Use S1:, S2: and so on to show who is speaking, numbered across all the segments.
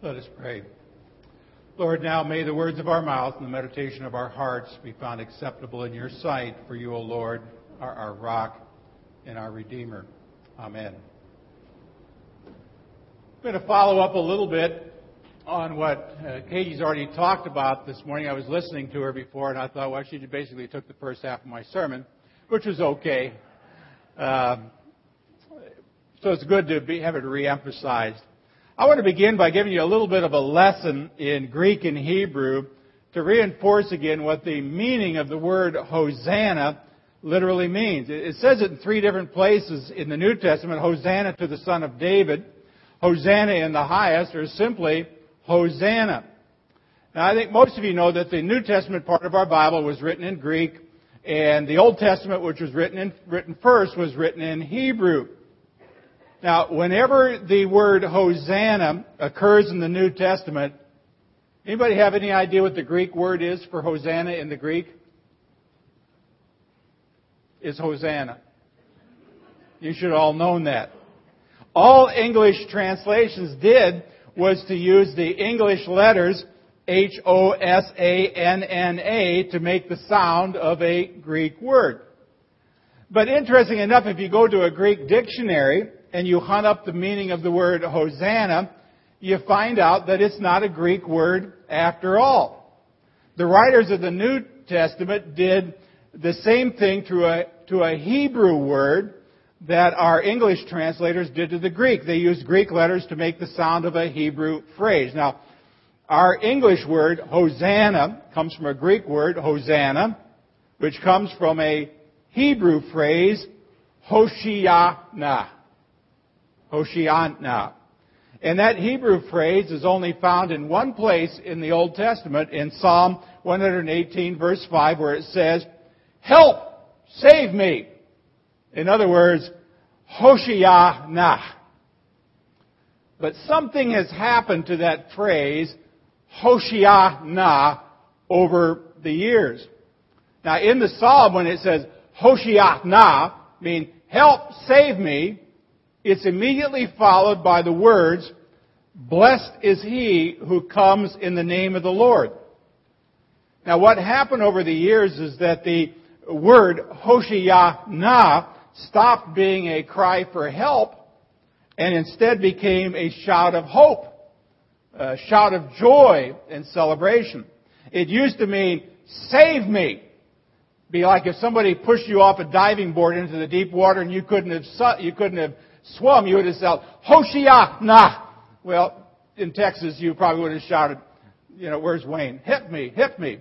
S1: Let us pray. Lord, now may the words of our mouth and the meditation of our hearts be found acceptable in your sight, for you, O Lord, are our rock and our Redeemer. Amen. I'm going to follow up a little bit on what uh, Katie's already talked about this morning. I was listening to her before, and I thought, well, she basically took the first half of my sermon, which was okay. Um, so it's good to be, have it reemphasized. I want to begin by giving you a little bit of a lesson in Greek and Hebrew to reinforce again what the meaning of the word Hosanna literally means. It says it in three different places in the New Testament Hosanna to the Son of David, Hosanna in the highest, or simply Hosanna. Now, I think most of you know that the New Testament part of our Bible was written in Greek, and the Old Testament, which was written, in, written first, was written in Hebrew. Now, whenever the word Hosanna occurs in the New Testament, anybody have any idea what the Greek word is for Hosanna in the Greek? Is Hosanna. You should all known that. All English translations did was to use the English letters H-O-S-A-N-N-A to make the sound of a Greek word. But interesting enough, if you go to a Greek dictionary, and you hunt up the meaning of the word Hosanna, you find out that it's not a Greek word after all. The writers of the New Testament did the same thing to a, to a Hebrew word that our English translators did to the Greek. They used Greek letters to make the sound of a Hebrew phrase. Now, our English word, Hosanna, comes from a Greek word, Hosanna, which comes from a Hebrew phrase, Hoshiana. Hoshiana. And that Hebrew phrase is only found in one place in the Old Testament, in Psalm 118 verse 5, where it says, Help! Save me! In other words, Hoshiana. But something has happened to that phrase, Hoshiana, over the years. Now in the Psalm, when it says Hoshiana, mean help, save me, it's immediately followed by the words, Blessed is he who comes in the name of the Lord. Now what happened over the years is that the word Hoshiana stopped being a cry for help and instead became a shout of hope, a shout of joy and celebration. It used to mean, save me. Be like if somebody pushed you off a diving board into the deep water and you couldn't have, you couldn't have swum, you would have said, Hoshiana. Well, in Texas, you probably would have shouted, you know, where's Wayne? Hit me, hit me.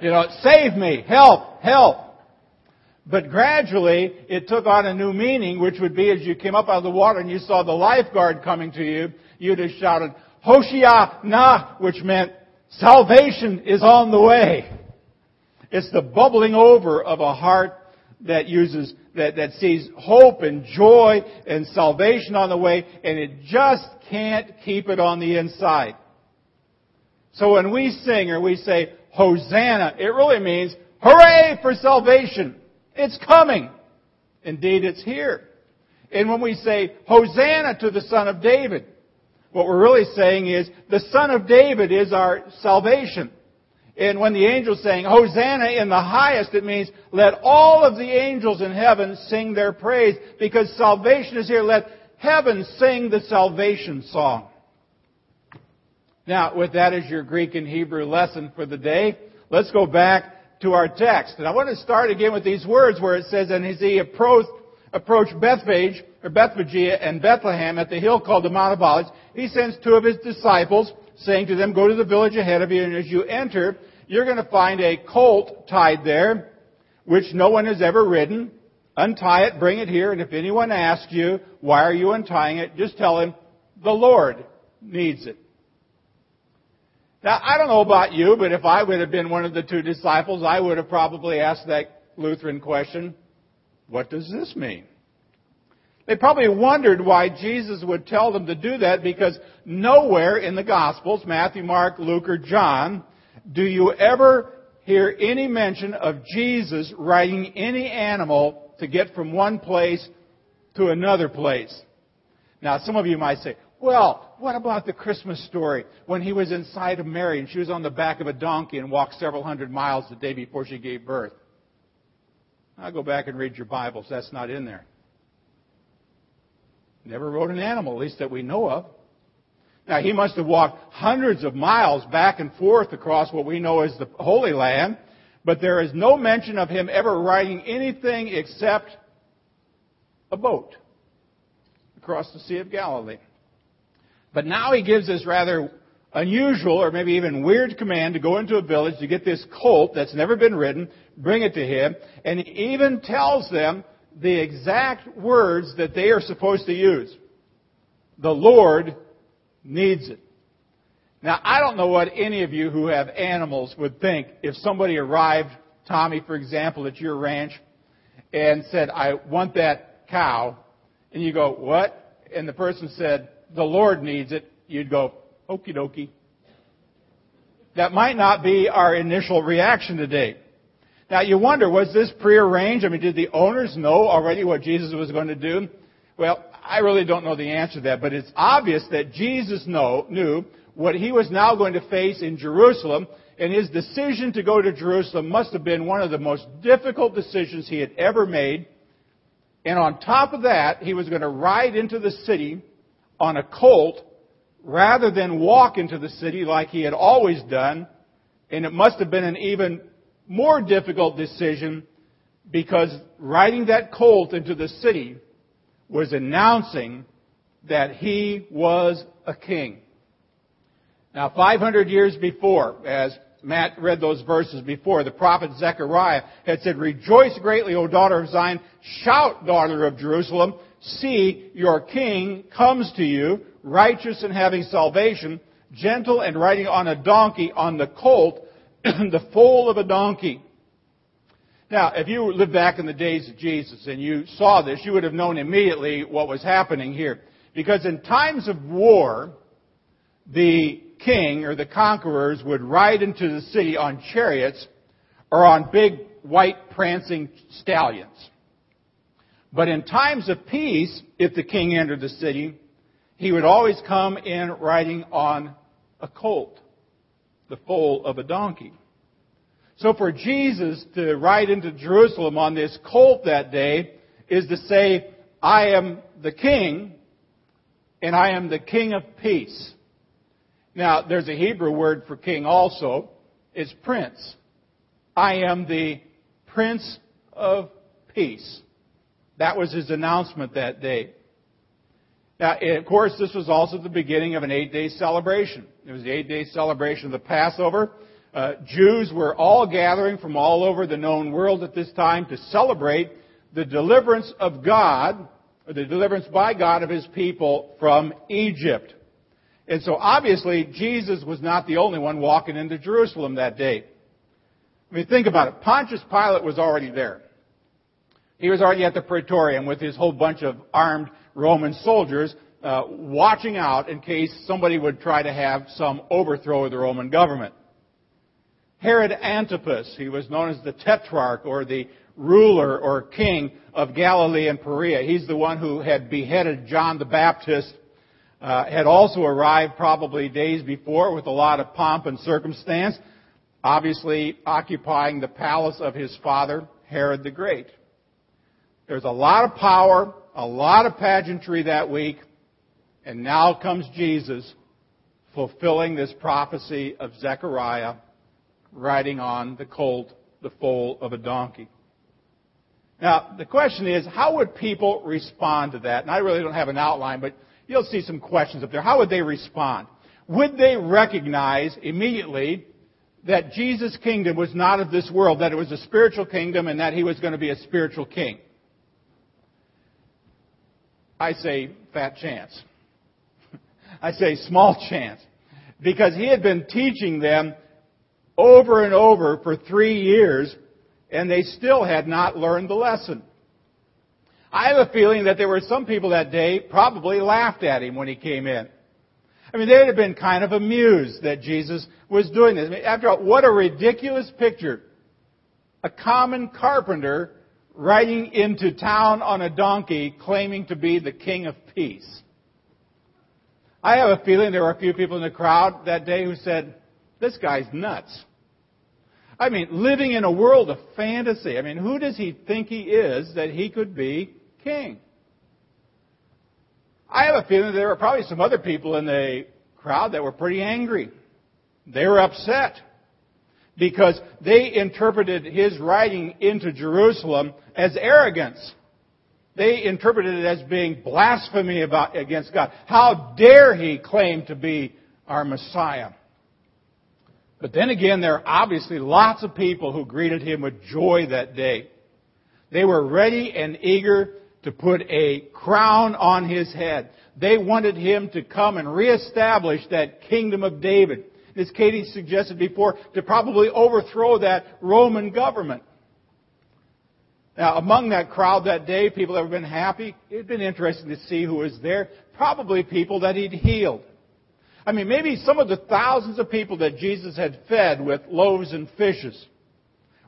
S1: You know, save me, help, help. But gradually, it took on a new meaning, which would be as you came up out of the water and you saw the lifeguard coming to you, you'd have shouted, Hoshiana, which meant salvation is on the way. It's the bubbling over of a heart that uses, that, that sees hope and joy and salvation on the way, and it just can't keep it on the inside. So when we sing or we say, Hosanna, it really means, hooray for salvation. It's coming. Indeed, it's here. And when we say, Hosanna to the Son of David, what we're really saying is, the Son of David is our salvation. And when the angels saying, Hosanna in the highest, it means, let all of the angels in heaven sing their praise, because salvation is here. Let heaven sing the salvation song. Now, with that as your Greek and Hebrew lesson for the day, let's go back to our text. And I want to start again with these words where it says, And as he approached, approached Bethphage, or Bethphage and Bethlehem at the hill called the Mount of Olives, he sends two of his disciples, saying to them, Go to the village ahead of you, and as you enter, you're going to find a colt tied there, which no one has ever ridden. Untie it, bring it here, and if anyone asks you, why are you untying it, just tell him, the Lord needs it. Now, I don't know about you, but if I would have been one of the two disciples, I would have probably asked that Lutheran question, what does this mean? They probably wondered why Jesus would tell them to do that because nowhere in the Gospels, Matthew, Mark, Luke, or John, do you ever hear any mention of Jesus riding any animal to get from one place to another place? Now, some of you might say, Well, what about the Christmas story when he was inside of Mary and she was on the back of a donkey and walked several hundred miles the day before she gave birth? I'll go back and read your Bibles. That's not in there. Never rode an animal, at least that we know of. Now, he must have walked hundreds of miles back and forth across what we know as the Holy Land, but there is no mention of him ever riding anything except a boat across the Sea of Galilee. But now he gives this rather unusual or maybe even weird command to go into a village to get this colt that's never been ridden, bring it to him, and he even tells them the exact words that they are supposed to use. The Lord needs it. Now, I don't know what any of you who have animals would think if somebody arrived, Tommy, for example, at your ranch and said, I want that cow. And you go, what? And the person said, the Lord needs it. You'd go, okie dokie. That might not be our initial reaction today. Now you wonder, was this prearranged? I mean, did the owners know already what Jesus was going to do? Well, I really don't know the answer to that, but it's obvious that Jesus know, knew what he was now going to face in Jerusalem, and his decision to go to Jerusalem must have been one of the most difficult decisions he had ever made. And on top of that, he was going to ride into the city on a colt rather than walk into the city like he had always done. And it must have been an even more difficult decision because riding that colt into the city was announcing that he was a king. Now, 500 years before, as Matt read those verses before, the prophet Zechariah had said, Rejoice greatly, O daughter of Zion. Shout, daughter of Jerusalem. See, your king comes to you, righteous and having salvation, gentle and riding on a donkey, on the colt, the foal of a donkey. Now, if you lived back in the days of Jesus and you saw this, you would have known immediately what was happening here. Because in times of war, the king or the conquerors would ride into the city on chariots or on big white prancing stallions. But in times of peace, if the king entered the city, he would always come in riding on a colt, the foal of a donkey. So for Jesus to ride into Jerusalem on this colt that day is to say, I am the king, and I am the king of peace. Now, there's a Hebrew word for king also. It's prince. I am the prince of peace. That was his announcement that day. Now, eh, of course, this was also the beginning of an eight-day celebration. It was the eight-day celebration of the Passover. Uh, Jews were all gathering from all over the known world at this time to celebrate the deliverance of God, the deliverance by God of His people from Egypt. And so obviously, Jesus was not the only one walking into Jerusalem that day. I mean, think about it. Pontius Pilate was already there. He was already at the Praetorium with his whole bunch of armed Roman soldiers uh, watching out in case somebody would try to have some overthrow of the Roman government. Herod Antipas, he was known as the Tetrarch or the ruler or king of Galilee and Perea. He's the one who had beheaded John the Baptist, uh, had also arrived probably days before with a lot of pomp and circumstance, obviously occupying the palace of his father, Herod the Great. There's a lot of power, a lot of pageantry that week, and now comes Jesus fulfilling this prophecy of Zechariah riding on the colt, the foal of a donkey. Now, the question is, how would people respond to that? And I really don't have an outline, but you'll see some questions up there. How would they respond? Would they recognize immediately that Jesus' kingdom was not of this world, that it was a spiritual kingdom, and that he was going to be a spiritual king? I say fat chance. I say small chance. Because he had been teaching them over and over for three years, and they still had not learned the lesson. I have a feeling that there were some people that day probably laughed at him when he came in. I mean, they'd have been kind of amused that Jesus was doing this. I mean, after all, what a ridiculous picture. A common carpenter riding into town on a donkey claiming to be the king of peace. I have a feeling there were a few people in the crowd that day who said, this guy's nuts. I mean, living in a world of fantasy. I mean, who does he think he is that he could be king? I have a feeling there were probably some other people in the crowd that were pretty angry. They were upset because they interpreted his riding into Jerusalem as arrogance. They interpreted it as being blasphemy about, against God. How dare he claim to be our Messiah? But then again, there are obviously lots of people who greeted him with joy that day. They were ready and eager to put a crown on his head. They wanted him to come and reestablish that kingdom of David. As Katie suggested before, to probably overthrow that Roman government. Now, among that crowd that day, people that have been happy, it had been interesting to see who was there. Probably people that he'd healed. I mean, maybe some of the thousands of people that Jesus had fed with loaves and fishes,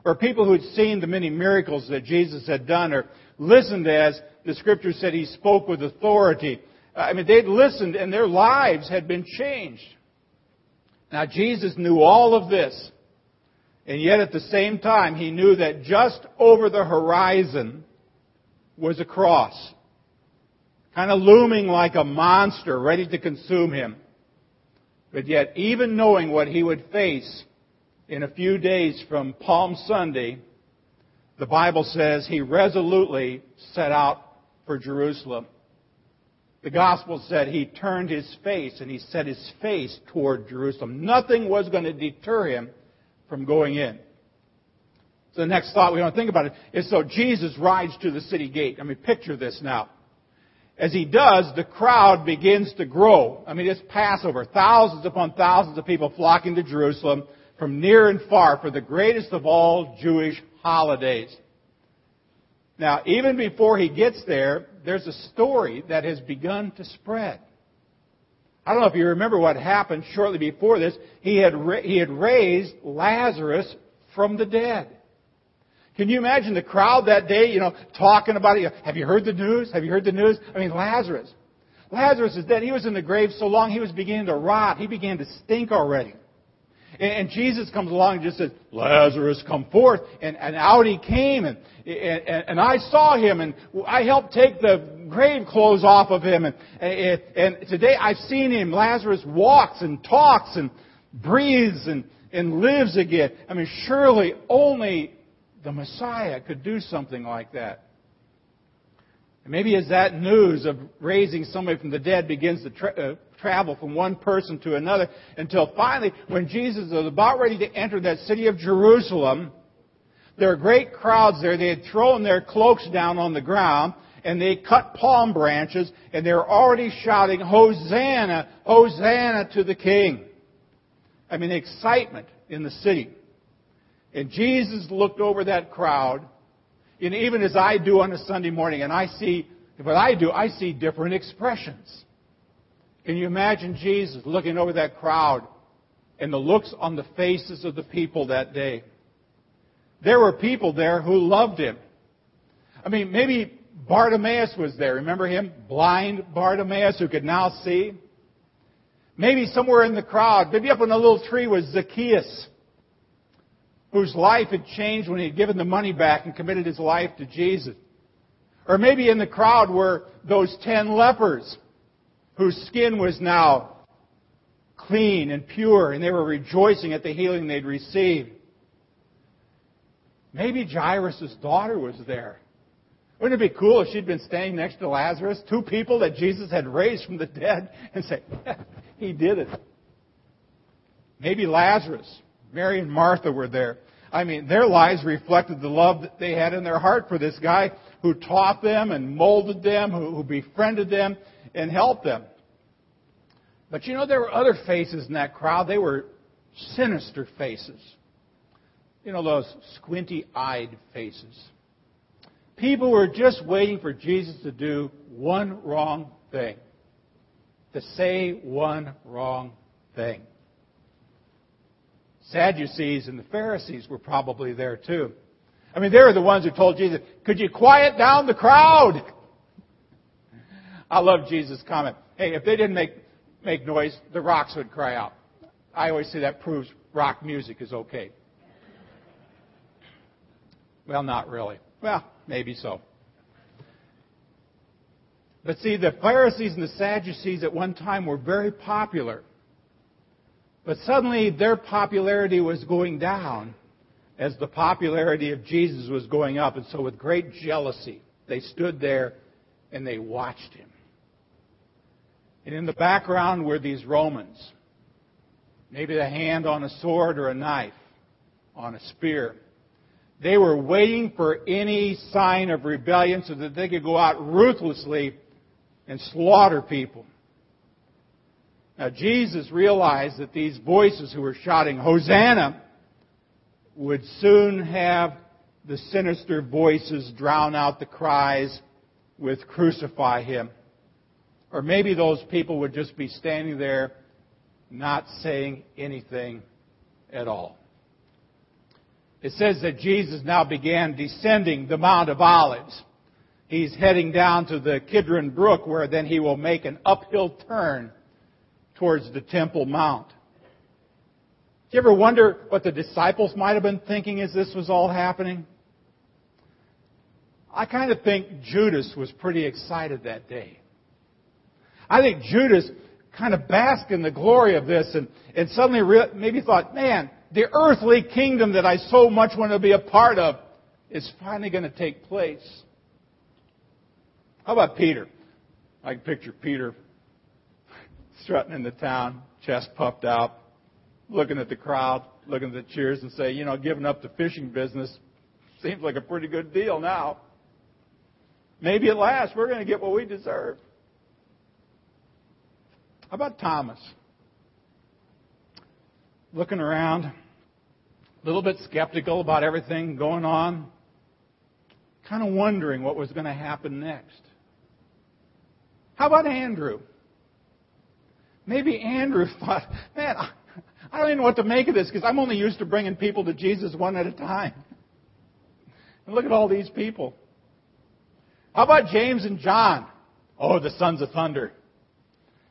S1: or people who had seen the many miracles that Jesus had done, or listened as the scripture said he spoke with authority. Uh, I mean, they'd listened and their lives had been changed. Now, Jesus knew all of this. And yet at the same time, he knew that just over the horizon was a cross. Kind of looming like a monster ready to consume him. But yet, even knowing what he would face in a few days from Palm Sunday, the Bible says he resolutely set out for Jerusalem. The gospel said he turned his face and he set his face toward Jerusalem. Nothing was going to deter him from going in. So the next thought we want to think about it is so Jesus rides to the city gate. I mean, picture this now. As he does, the crowd begins to grow. I mean, it's Passover. Thousands upon thousands of people flocking to Jerusalem from near and far for the greatest of all Jewish holidays. Now, even before he gets there, there's a story that has begun to spread. I don't know if you remember what happened shortly before this. He had, he had raised Lazarus from the dead. Can you imagine the crowd that day, you know, talking about it? Have you heard the news? Have you heard the news? I mean, Lazarus. Lazarus is dead. He was in the grave so long he was beginning to rot. He began to stink already. And, Jesus comes along and just says, Lazarus, come forth. And, and out he came, and, and, and I saw him, and I helped take the grave clothes off of him. And, and, and today I've seen him. Lazarus walks and talks and breathes and, and lives again. I mean, surely only the Messiah could do something like that. And maybe as that news of raising somebody from the dead begins to tra- uh, travel from one person to another, until finally, when Jesus was about ready to enter that city of Jerusalem, there are great crowds there. They had thrown their cloaks down on the ground, and they cut palm branches, and they were already shouting, Hosanna, Hosanna to the King. I mean, excitement in the city. And Jesus looked over that crowd, and even as I do on a Sunday morning, and I see, what I do, I see different expressions. Can you imagine Jesus looking over that crowd and the looks on the faces of the people that day? There were people there who loved him. I mean, maybe Bartimaeus was there. Remember him? Blind Bartimaeus who could now see. Maybe somewhere in the crowd, maybe up in a little tree was Zacchaeus whose life had changed when he had given the money back and committed his life to Jesus. Or maybe in the crowd were those ten lepers whose skin was now clean and pure and they were rejoicing at the healing they'd received. Maybe Jairus' daughter was there. Wouldn't it be cool if she'd been standing next to Lazarus, two people that Jesus had raised from the dead, and say, he did it. Maybe Lazarus Mary and Martha were there. I mean, their lives reflected the love that they had in their heart for this guy who taught them and molded them, who, who befriended them and helped them. But you know, there were other faces in that crowd. They were sinister faces. You know, those squinty eyed faces. People were just waiting for Jesus to do one wrong thing. To say one wrong thing. Sadducees and the Pharisees were probably there too. I mean, they were the ones who told Jesus, could you quiet down the crowd? I love Jesus' comment. Hey, if they didn't make make noise, the rocks would cry out. I always say that proves rock music is okay. Well, not really. Well, maybe so. But see, the Pharisees and the Sadducees at one time were very popular. But suddenly their popularity was going down as the popularity of Jesus was going up. And so, with great jealousy, they stood there and they watched him. And in the background were these Romans. Maybe a hand on a sword or a knife, on a spear. They were waiting for any sign of rebellion so that they could go out ruthlessly and slaughter people. Now, Jesus realized that these voices who were shouting, Hosanna, would soon have the sinister voices drown out the cries with crucify him. Or maybe those people would just be standing there not saying anything at all. It says that Jesus now began descending the Mount of Olives. He's heading down to the Kidron Brook where then he will make an uphill turn towards the Temple Mount. Do you ever wonder what the disciples might have been thinking as this was all happening? I kind of think Judas was pretty excited that day. I think Judas kind of basked in the glory of this and, and suddenly re- maybe thought, man, the earthly kingdom that I so much want to be a part of is finally going to take place. How about Peter? I can picture Peter strutting in the town, chest puffed out, looking at the crowd, looking at the cheers, and say, you know, giving up the fishing business seems like a pretty good deal now. Maybe at last we're going to get what we deserve. How about Thomas? Looking around, a little bit skeptical about everything going on, kind of wondering what was going to happen next. How about Andrew? Maybe Andrew thought, man, I don't even know what to make of this because I'm only used to bringing people to Jesus one at a time. And look at all these people. How about James and John? Oh, the sons of thunder.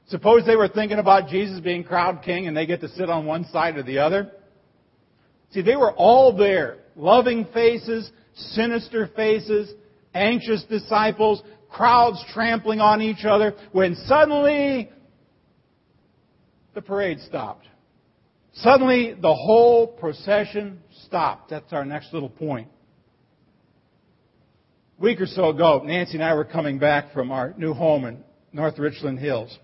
S1: Suppose they were thinking about Jesus being crowd king and they get to sit on one side or the other. See, they were all there. Loving faces, sinister faces, anxious disciples, crowds trampling on each other, when suddenly the parade stopped. Suddenly the whole procession stopped. That's our next little point. A week or so ago, Nancy and I were coming back from our new home in North Richland Hills.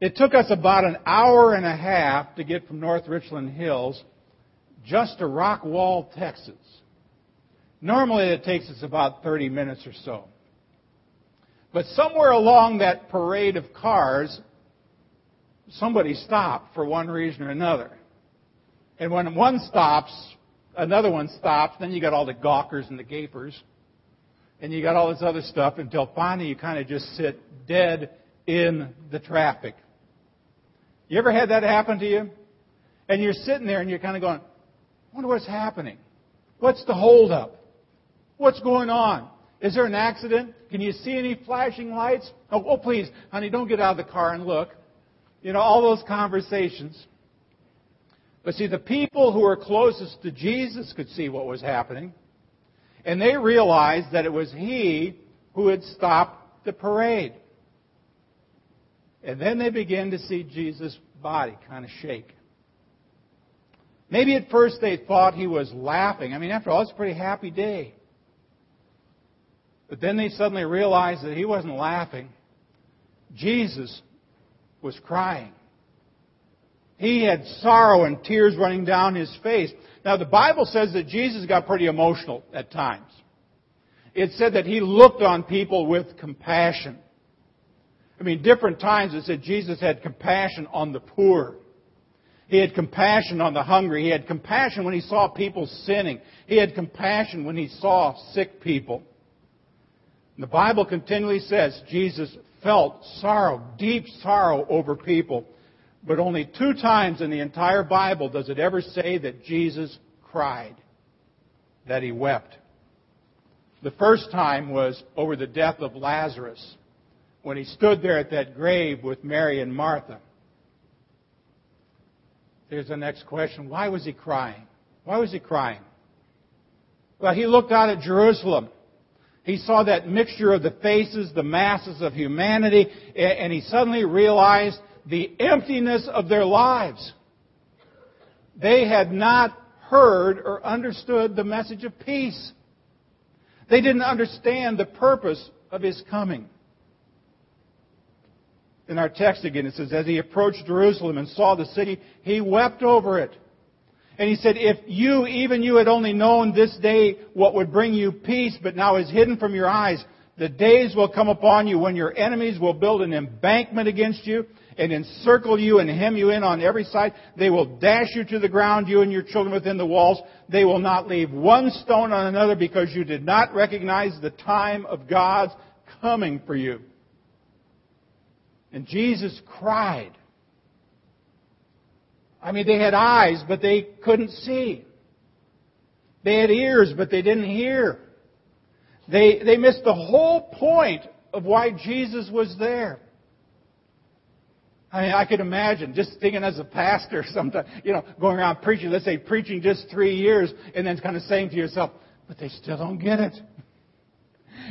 S1: It took us about an hour and a half to get from North Richland Hills just to Rockwall, Texas. Normally it takes us about 30 minutes or so. But somewhere along that parade of cars, somebody stopped for one reason or another. And when one stops, another one stops, then you got all the gawkers and the gapers and you got all this other stuff until finally you kind of just sit dead in the traffic. You ever had that happen to you? And you're sitting there and you're kind of going, I wonder what's happening. What's the holdup? What's going on? Is there an accident? Can you see any flashing lights? Oh, oh, please, honey, don't get out of the car and look. You know, all those conversations. But see, the people who were closest to Jesus could see what was happening. And they realized that it was he who had stopped the parade. And then they began to see Jesus' body kind of shake. Maybe at first they thought he was laughing. I mean, after all, it's a pretty happy day. But then they suddenly realized that he wasn't laughing. Jesus was crying. He had sorrow and tears running down his face. Now, the Bible says that Jesus got pretty emotional at times. It said that he looked on people with compassion. I mean, different times it said Jesus had compassion on the poor. He had compassion on the hungry. He had compassion when he saw people sinning. He had compassion when he saw sick people. And the Bible continually says Jesus felt sorrow, deep sorrow over people. But only two times in the entire Bible does it ever say that Jesus cried, that he wept. The first time was over the death of Lazarus, when he stood there at that grave with Mary and Martha. There's the next question. Why was he crying? Why was he crying? Well, he looked out at Jerusalem. He saw that mixture of the faces, the masses of humanity, and he suddenly realized the emptiness of their lives. They had not heard or understood the message of peace. They didn't understand the purpose of his coming. In our text again, it says, As he approached Jerusalem and saw the city, he wept over it. And he said, If you, even you, had only known this day what would bring you peace, but now is hidden from your eyes, the days will come upon you when your enemies will build an embankment against you and encircle you and hem you in on every side. They will dash you to the ground, you and your children within the walls. They will not leave one stone on another because you did not recognize the time of God's coming for you. And Jesus cried. I mean, they had eyes, but they couldn't see. They had ears, but they didn't hear. They, they missed the whole point of why Jesus was there. I mean, I could imagine just thinking as a pastor sometimes, you know, going around preaching, let's say preaching just three years, and then kind of saying to yourself, but they still don't get it.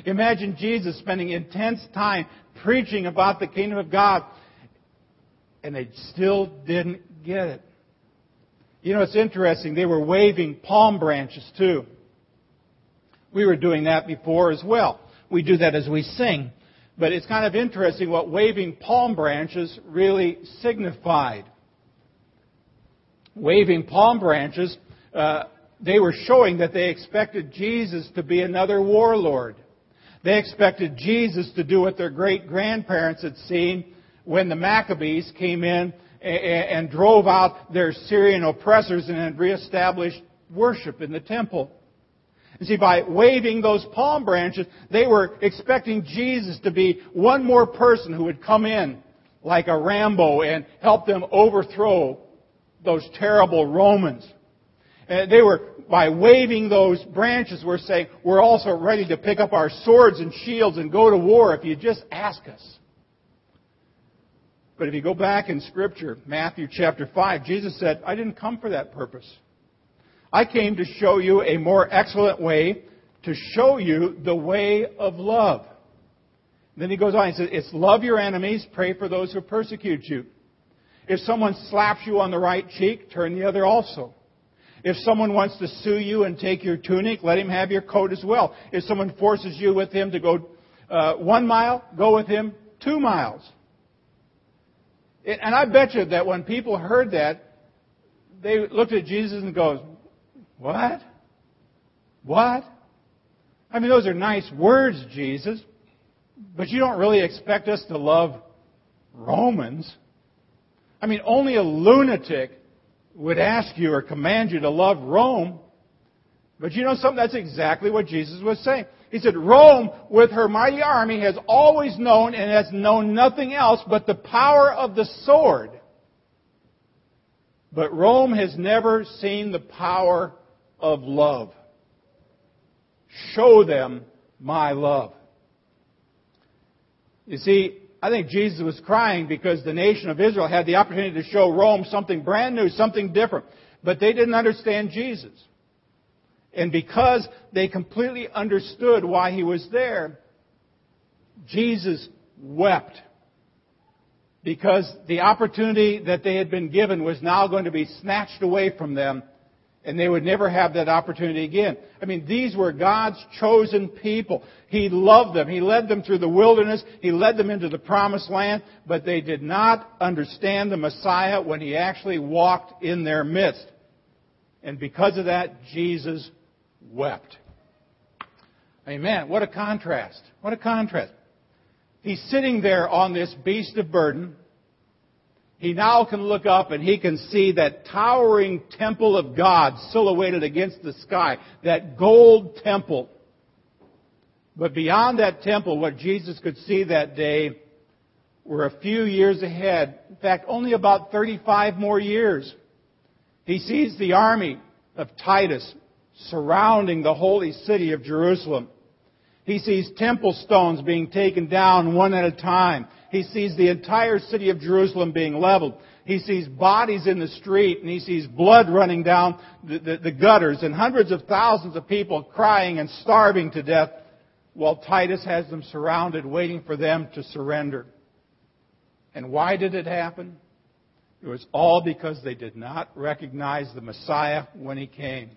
S1: Imagine Jesus spending intense time preaching about the kingdom of God, and they still didn't get it. You know, it's interesting. They were waving palm branches too. We were doing that before as well. We do that as we sing. But it's kind of interesting what waving palm branches really signified. Waving palm branches, uh, they were showing that they expected Jesus to be another warlord. They expected Jesus to do what their great grandparents had seen when the Maccabees came in and drove out their Syrian oppressors and reestablished worship in the temple. You see, by waving those palm branches, they were expecting Jesus to be one more person who would come in like a Rambo and help them overthrow those terrible Romans. And they were, by waving those branches, were saying, we're also ready to pick up our swords and shields and go to war if you just ask us. But if you go back in Scripture, Matthew chapter 5, Jesus said, I didn't come for that purpose. I came to show you a more excellent way, to show you the way of love. Then he goes on, he says, it's love your enemies, pray for those who persecute you. If someone slaps you on the right cheek, turn the other also. If someone wants to sue you and take your tunic, let him have your coat as well. If someone forces you with him to go uh, one mile, go with him two miles. And I bet you that when people heard that, they looked at Jesus and goes, what? What? I mean, those are nice words, Jesus, but you don't really expect us to love Romans. I mean, only a lunatic would ask you or command you to love Rome. But you know something? That's exactly what Jesus was saying. He said, Rome, with her mighty army, has always known and has known nothing else but the power of the sword. But Rome has never seen the power of love. Show them my love. You see, I think Jesus was crying because the nation of Israel had the opportunity to show Rome something brand new, something different. But they didn't understand Jesus. And because they completely understood why he was there, Jesus wept. Because the opportunity that they had been given was now going to be snatched away from them and they would never have that opportunity again. I mean, these were God's chosen people. He loved them. He led them through the wilderness. He led them into the promised land, but they did not understand the Messiah when He actually walked in their midst. And because of that, Jesus wept. Amen. What a contrast. What a contrast. He's sitting there on this beast of burden, he now can look up and he can see that towering temple of God silhouetted against the sky, that gold temple. But beyond that temple, what Jesus could see that day were a few years ahead. In fact, only about 35 more years. He sees the army of Titus surrounding the holy city of Jerusalem. He sees temple stones being taken down one at a time. He sees the entire city of Jerusalem being leveled. He sees bodies in the street and he sees blood running down the, the, the gutters and hundreds of thousands of people crying and starving to death while Titus has them surrounded waiting for them to surrender. And why did it happen? It was all because they did not recognize the Messiah when he came.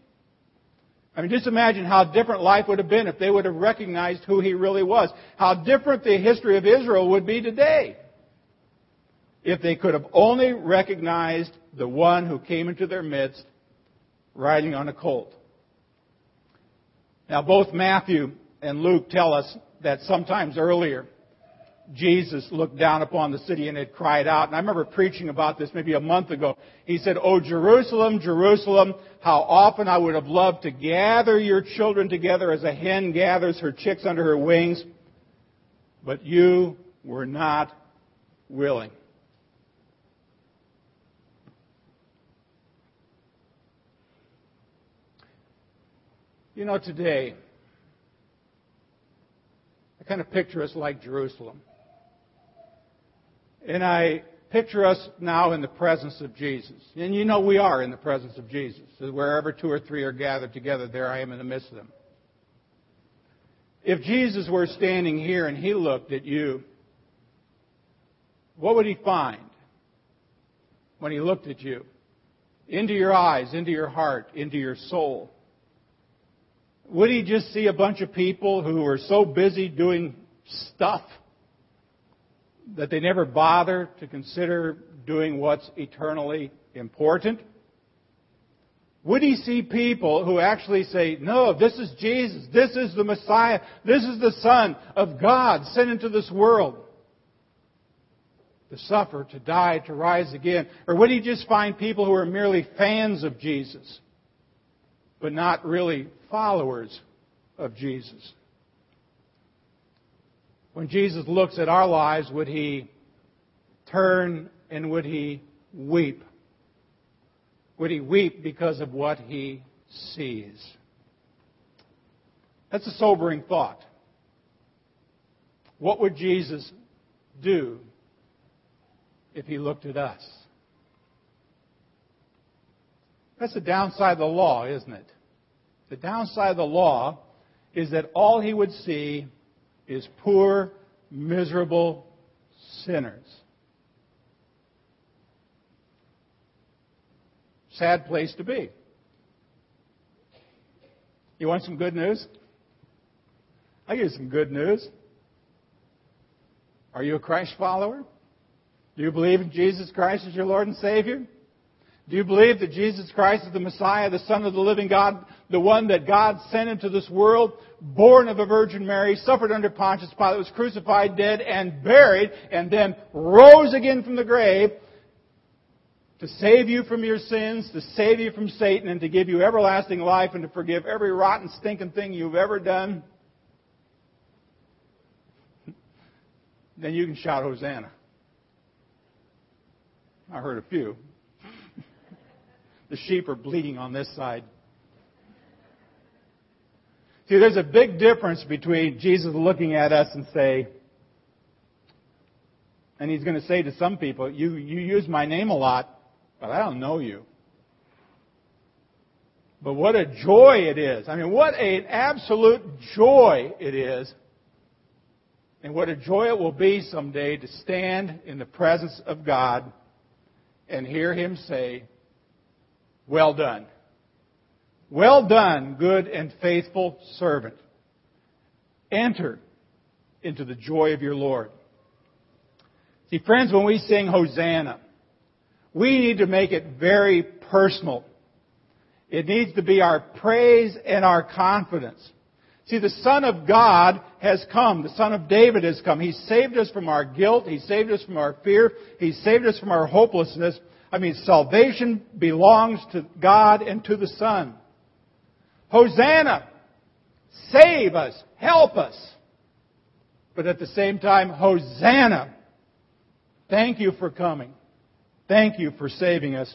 S1: I mean, just imagine how different life would have been if they would have recognized who he really was. How different the history of Israel would be today if they could have only recognized the one who came into their midst riding on a colt. Now, both Matthew and Luke tell us that sometimes earlier, Jesus looked down upon the city and had cried out. And I remember preaching about this maybe a month ago. He said, Oh, Jerusalem, Jerusalem, how often I would have loved to gather your children together as a hen gathers her chicks under her wings, but you were not willing. You know, today, I kind of picture us like Jerusalem. And I picture us now in the presence of Jesus. And you know we are in the presence of Jesus. Wherever two or three are gathered together, there I am in the midst of them. If Jesus were standing here and he looked at you, what would he find when he looked at you? Into your eyes, into your heart, into your soul. Would he just see a bunch of people who are so busy doing stuff that they never bother to consider doing what's eternally important? Would he see people who actually say, no, this is Jesus, this is the Messiah, this is the Son of God sent into this world to suffer, to die, to rise again? Or would he just find people who are merely fans of Jesus, but not really followers of Jesus? When Jesus looks at our lives, would he turn and would he weep? Would he weep because of what he sees? That's a sobering thought. What would Jesus do if he looked at us? That's the downside of the law, isn't it? The downside of the law is that all he would see is poor, miserable sinners. Sad place to be. You want some good news? I give you some good news. Are you a Christ follower? Do you believe in Jesus Christ as your Lord and Savior? Do you believe that Jesus Christ is the Messiah, the Son of the living God, the one that God sent into this world, born of a Virgin Mary, suffered under Pontius Pilate, was crucified, dead, and buried, and then rose again from the grave to save you from your sins, to save you from Satan, and to give you everlasting life, and to forgive every rotten, stinking thing you've ever done? Then you can shout Hosanna. I heard a few. The sheep are bleeding on this side. See, there's a big difference between Jesus looking at us and say, and he's going to say to some people, you, you use my name a lot, but I don't know you. But what a joy it is. I mean, what an absolute joy it is. And what a joy it will be someday to stand in the presence of God and hear Him say, well done. Well done, good and faithful servant. Enter into the joy of your Lord. See, friends, when we sing Hosanna, we need to make it very personal. It needs to be our praise and our confidence. See, the Son of God has come. The Son of David has come. He saved us from our guilt. He saved us from our fear. He saved us from our hopelessness. I mean, salvation belongs to God and to the Son. Hosanna! Save us! Help us! But at the same time, Hosanna! Thank you for coming. Thank you for saving us.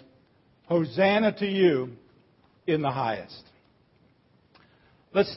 S1: Hosanna to you in the highest. Let's